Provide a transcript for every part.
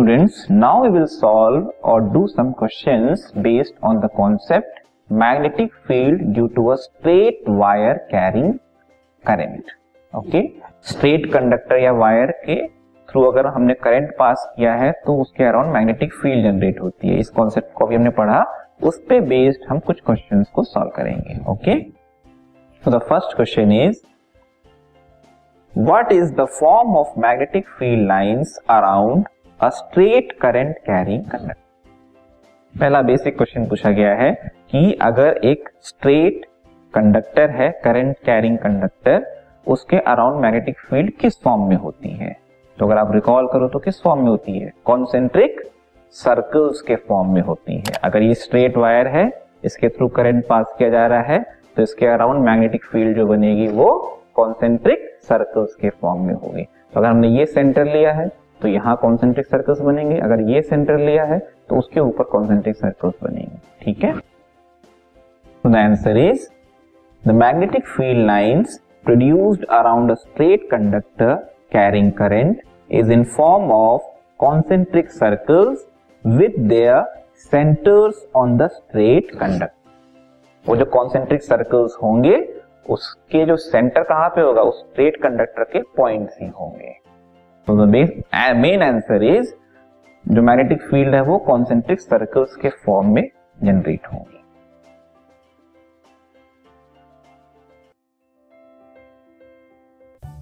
Students now you will solve और do some question based on the concept magnetic field due to a straight wire carrying current okay straight conductor या wire के through अगर हमने current pass किया है तो उसके around magnetic field generate होती है। इस कॉन्सेप्ट को भी हमने पढ़ा। उस पे बेस्ड हम कुछ क्वेश्चंस को सॉल्व करेंगे। Okay so the first question is what is the form of magnetic field lines around a straight current carrying conductor. पहला बेसिक क्वेश्चन पूछा गया है कि अगर एक स्ट्रेट कंडक्टर है करंट कैरिंग कंडक्टर उसके अराउंड मैग्नेटिक फ़ील्ड किस फॉर्म में होती है? तो अगर आप रिकॉल करो तो किस फॉर्म में होती है? कॉन्सेंट्रिक सर्कल्स के फॉर्म में होती है। अगर ये स्ट्रेट वायर है, इसके थ्रू करंट पास किया जा रहा है तो इसके अराउंड मैग्नेटिक फ़ील्ड जो बनेगी वो कॉन्सेंट्रिक सर्कल्स के फॉर्म में होगी। तो अगर हमने ये सेंटर लिया है तो यहाँ कॉन्सेंट्रिक सर्कल्स बनेंगे। अगर ये सेंटर लिया है तो उसके ऊपर कॉन्सेंट्रिक सर्कल्स बनेंगे। ठीक है? The answer is the magnetic field lines produced around a straight conductor carrying current is in form of concentric circles with their centres on the straight conductor वो जो कॉन्सेंट्रिक सर्कल्स होंगे, उसके जो centre कहाँ पे होगा? उस स्ट्रेट कंडक्टर के पॉइंट्स ही होंगे। तो द मेन आंसर इज़ जो मैग्नेटिक फ़ील्ड है वो कॉन्सेंट्रिक सर्कल्स के फॉर्म में जनरेट होंगे।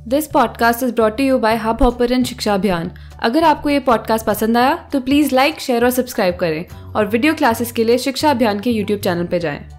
This podcast is brought you by Hubhopper Shiksha Abhiyan अगर आपको ये पॉडकास्ट पसंद आया तो प्लीज़ लाइक शेयर और सब्सक्राइब करें। और वीडियो क्लासेस के लिए शिक्षा अभियान के यूट्यूब चैनल पर जाएँ।